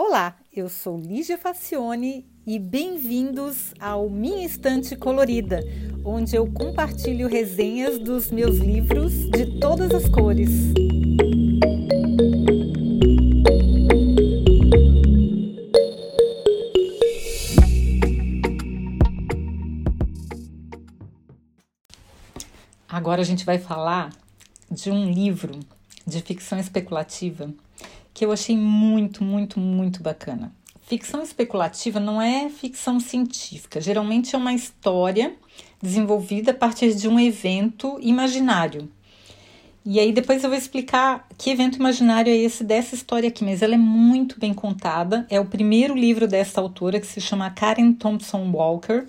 Olá, eu sou Lígia Facione e bem-vindos ao Minha Estante Colorida, onde eu compartilho resenhas dos meus livros de todas as cores. Agora a gente vai falar de um livro de ficção especulativa que eu achei muito, muito, muito bacana. Ficção especulativa não é ficção científica, geralmente é uma história desenvolvida a partir de um evento imaginário. E aí depois eu vou explicar que evento imaginário é esse dessa história aqui, mas ela é muito bem contada. É o primeiro livro dessa autora que se chama Karen Thompson Walker.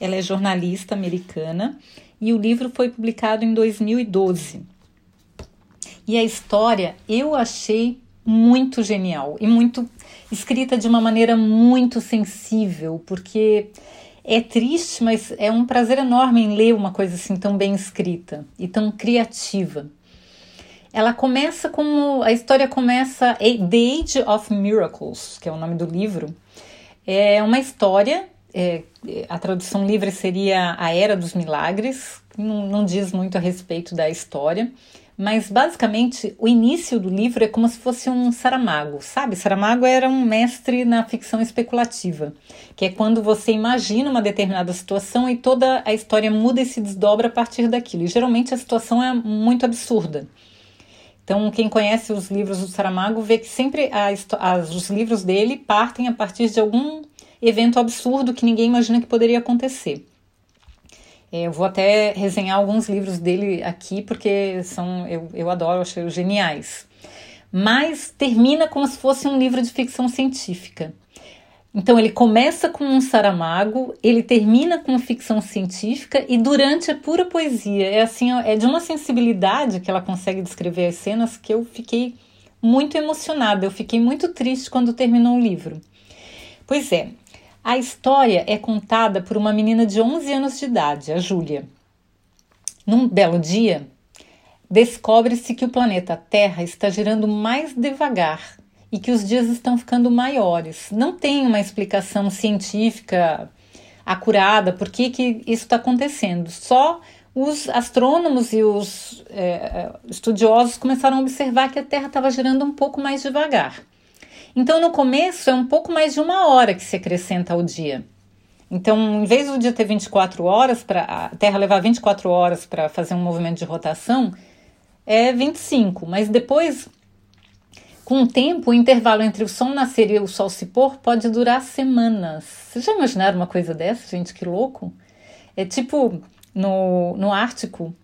Ela é jornalista americana e o livro foi publicado em 2012. E a história eu achei muito genial e muito escrita de uma maneira muito sensível, porque é triste, mas é um prazer enorme em ler uma coisa assim tão bem escrita e tão criativa. Ela começa como a história começa The Age of Miracles, que é o nome do livro. É uma história, é, a tradução livre seria A Era dos Milagres, não, não diz muito a respeito da história, mas basicamente o início do livro é como se fosse um Saramago, sabe? Saramago era um mestre na ficção especulativa, que é quando você imagina uma determinada situação e toda a história muda e se desdobra a partir daquilo. E geralmente a situação é muito absurda. Então, quem conhece os livros do Saramago vê que sempre as, os livros dele partem a partir de algum evento absurdo que ninguém imagina que poderia acontecer. É, eu vou até resenhar alguns livros dele aqui, porque são eu, eu adoro, achei geniais. Mas termina como se fosse um livro de ficção científica. Então ele começa com um Saramago, ele termina com ficção científica e durante é pura poesia. É assim, é de uma sensibilidade que ela consegue descrever as cenas que eu fiquei muito emocionada. Eu fiquei muito triste quando terminou o livro. Pois é, a história é contada por uma menina de 11 anos de idade, a Júlia. Num belo dia, descobre-se que o planeta Terra está girando mais devagar e que os dias estão ficando maiores. Não tem uma explicação científica acurada por que, que isso está acontecendo. Só os astrônomos e os é, estudiosos começaram a observar que a Terra estava girando um pouco mais devagar. Então, no começo, é um pouco mais de uma hora que se acrescenta ao dia. Então, em vez do dia ter 24 horas, para a Terra levar 24 horas para fazer um movimento de rotação, é 25. Mas depois, com o tempo, o intervalo entre o Sol nascer e o Sol se pôr pode durar semanas. Vocês já imaginaram uma coisa dessa, gente? Que louco! É tipo no, no Ártico,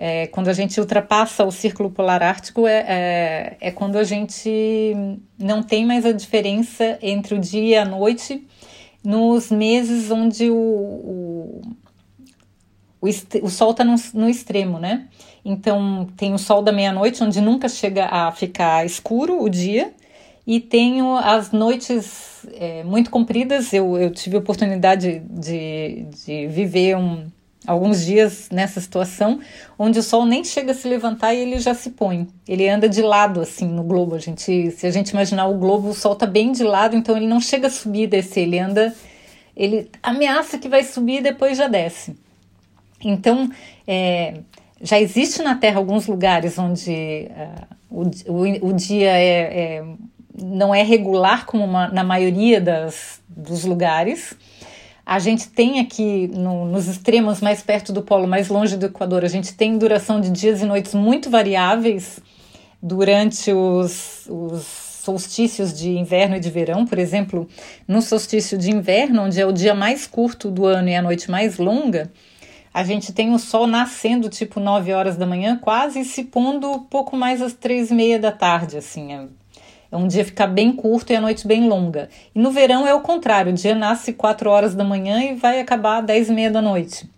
é, quando a gente ultrapassa o círculo polar ártico, é, é, é, quando a gente não tem mais a diferença entre o dia e a noite nos meses onde o, o, o, o sol está no, no, extremo, né? Então, tem o sol da meia-noite, onde nunca chega a ficar escuro o dia, e tenho as noites é, muito compridas. Eu, eu tive a oportunidade de, de viver um alguns dias nessa situação, onde o sol nem chega a se levantar e ele já se põe. Ele anda de lado assim no globo. A gente, se a gente imaginar o globo, o sol está bem de lado, então ele não chega a subir e descer, ele anda, ele ameaça que vai subir e depois já desce. Então, é, já existe na Terra alguns lugares onde uh, o, o, o, dia é, é, não é regular como uma, na maioria das, dos lugares. A gente tem aqui no, nos extremos mais perto do polo, mais longe do Equador, a gente tem duração de dias e noites muito variáveis durante os, os solstícios de inverno e de verão. Por exemplo, no solstício de inverno, onde é o dia mais curto do ano e a noite mais longa, a gente tem o sol nascendo tipo 9 horas da manhã, quase se pondo pouco mais às três e meia da tarde, assim, é um dia ficar bem curto e a noite bem longa. E no verão é o contrário, o dia nasce 4 horas da manhã e vai acabar às 10 e meia da noite.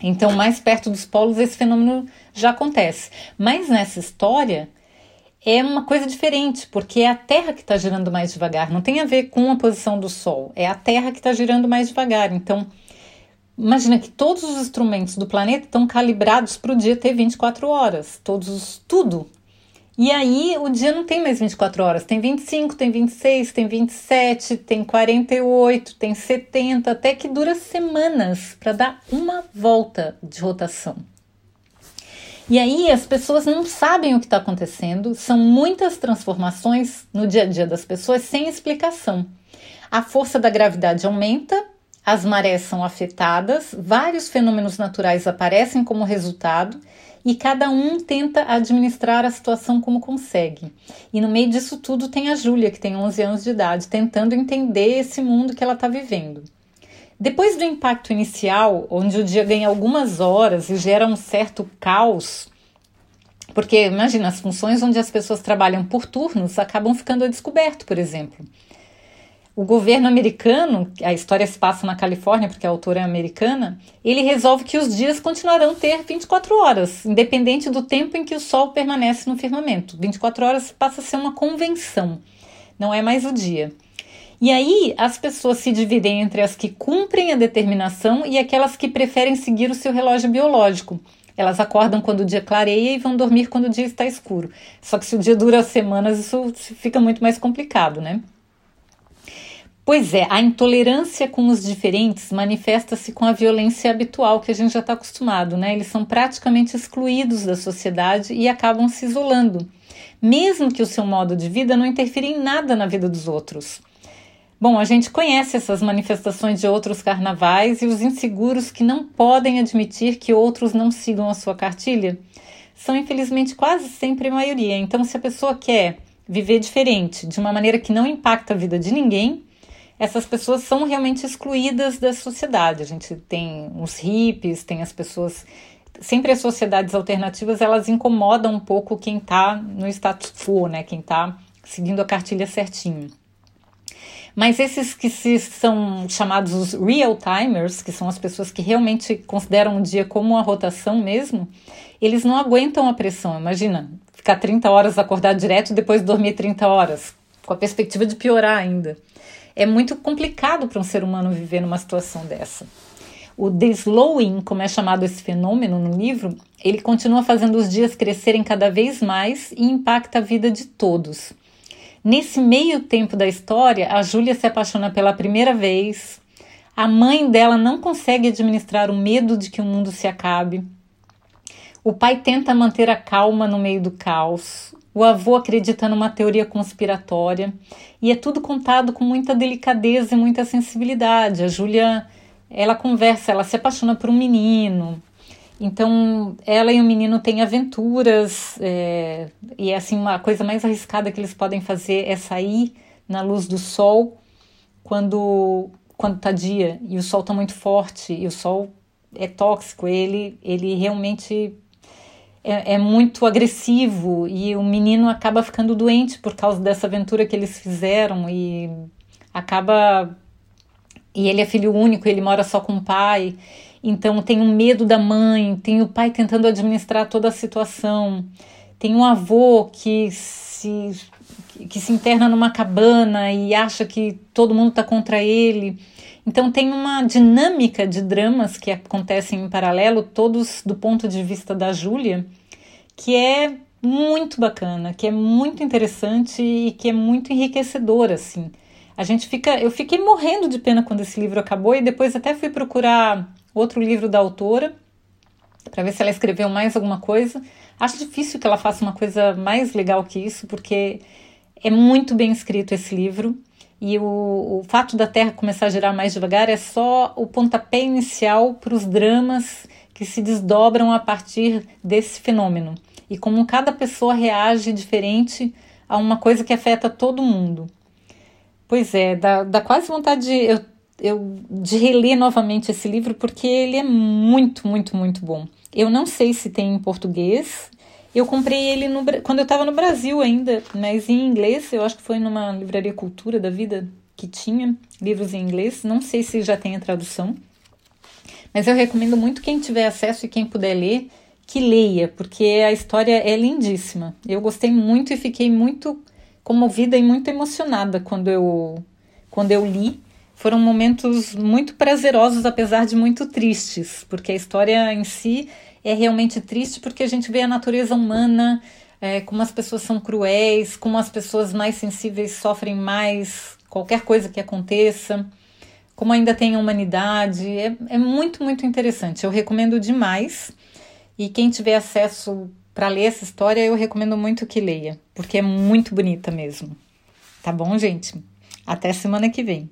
Então, mais perto dos polos, esse fenômeno já acontece. Mas nessa história é uma coisa diferente, porque é a Terra que está girando mais devagar, não tem a ver com a posição do Sol, é a Terra que está girando mais devagar. Então, imagina que todos os instrumentos do planeta estão calibrados para o dia ter 24 horas, todos, tudo E aí o dia não tem mais 24 horas, tem 25, tem 26, tem 27, tem 48, tem 70, até que dura semanas para dar uma volta de rotação. E aí as pessoas não sabem o que está acontecendo, são muitas transformações no dia a dia das pessoas sem explicação. A força da gravidade aumenta, as marés são afetadas, vários fenômenos naturais aparecem como resultado e cada um tenta administrar a situação como consegue. E no meio disso tudo tem a Júlia, que tem 11 anos de idade, tentando entender esse mundo que ela está vivendo. Depois do impacto inicial, onde o dia ganha algumas horas e gera um certo caos, porque imagina, as funções onde as pessoas trabalham por turnos acabam ficando a descoberto, por exemplo. O governo americano, a história se passa na Califórnia, porque a autora é americana, ele resolve que os dias continuarão ter 24 horas, independente do tempo em que o sol permanece no firmamento. 24 horas passa a ser uma convenção, não é mais o dia. E aí as pessoas se dividem entre as que cumprem a determinação e aquelas que preferem seguir o seu relógio biológico. Elas acordam quando o dia clareia e vão dormir quando o dia está escuro. Só que se o dia dura semanas, isso fica muito mais complicado, né? Pois é, a intolerância com os diferentes manifesta-se com a violência habitual que a gente já está acostumado, né? Eles são praticamente excluídos da sociedade e acabam se isolando, mesmo que o seu modo de vida não interfira em nada na vida dos outros. Bom, a gente conhece essas manifestações de outros carnavais e os inseguros que não podem admitir que outros não sigam a sua cartilha são, infelizmente, quase sempre a maioria. Então, se a pessoa quer viver diferente, de uma maneira que não impacta a vida de ninguém, essas pessoas são realmente excluídas da sociedade. A gente tem os hippies, tem as pessoas. Sempre as sociedades alternativas elas incomodam um pouco quem está no status quo, né? Quem está seguindo a cartilha certinho. Mas esses que se são chamados os real timers, que são as pessoas que realmente consideram o dia como uma rotação mesmo, eles não aguentam a pressão. Imagina, ficar 30 horas acordado direto e depois dormir 30 horas, com a perspectiva de piorar ainda é muito complicado para um ser humano viver numa situação dessa. O deslowing, como é chamado esse fenômeno no livro, ele continua fazendo os dias crescerem cada vez mais e impacta a vida de todos. Nesse meio tempo da história, a Júlia se apaixona pela primeira vez. A mãe dela não consegue administrar o medo de que o mundo se acabe. O pai tenta manter a calma no meio do caos. O avô acredita numa teoria conspiratória e é tudo contado com muita delicadeza e muita sensibilidade. A Júlia, ela conversa, ela se apaixona por um menino. Então, ela e o menino têm aventuras é, e é assim uma coisa mais arriscada que eles podem fazer é sair na luz do sol quando quando tá dia e o sol tá muito forte e o sol é tóxico. Ele ele realmente é, é, muito agressivo e o menino acaba ficando doente por causa dessa aventura que eles fizeram e acaba e ele é filho único, ele mora só com o pai, então tem um medo da mãe, tem o pai tentando administrar toda a situação, tem um avô que se que se interna numa cabana e acha que todo mundo está contra ele. Então tem uma dinâmica de dramas que acontecem em paralelo, todos do ponto de vista da Júlia, que é muito bacana, que é muito interessante e que é muito enriquecedor assim. A gente fica, eu fiquei morrendo de pena quando esse livro acabou e depois até fui procurar outro livro da autora para ver se ela escreveu mais alguma coisa. Acho difícil que ela faça uma coisa mais legal que isso, porque é muito bem escrito esse livro. E o, o fato da Terra começar a girar mais devagar é só o pontapé inicial para os dramas que se desdobram a partir desse fenômeno. E como cada pessoa reage diferente a uma coisa que afeta todo mundo. Pois é, dá, dá quase vontade de, eu, eu, de reler novamente esse livro, porque ele é muito, muito, muito bom. Eu não sei se tem em português, eu comprei ele no, quando eu estava no Brasil ainda, mas em inglês, eu acho que foi numa livraria Cultura da Vida que tinha livros em inglês. Não sei se já tem a tradução, mas eu recomendo muito quem tiver acesso e quem puder ler, que leia, porque a história é lindíssima. Eu gostei muito e fiquei muito comovida e muito emocionada quando eu, quando eu li. Foram momentos muito prazerosos, apesar de muito tristes, porque a história em si é realmente triste porque a gente vê a natureza humana é, como as pessoas são cruéis, como as pessoas mais sensíveis sofrem mais qualquer coisa que aconteça, como ainda tem a humanidade. É, é muito, muito interessante. Eu recomendo demais. E quem tiver acesso para ler essa história, eu recomendo muito que leia, porque é muito bonita mesmo. Tá bom, gente? Até semana que vem.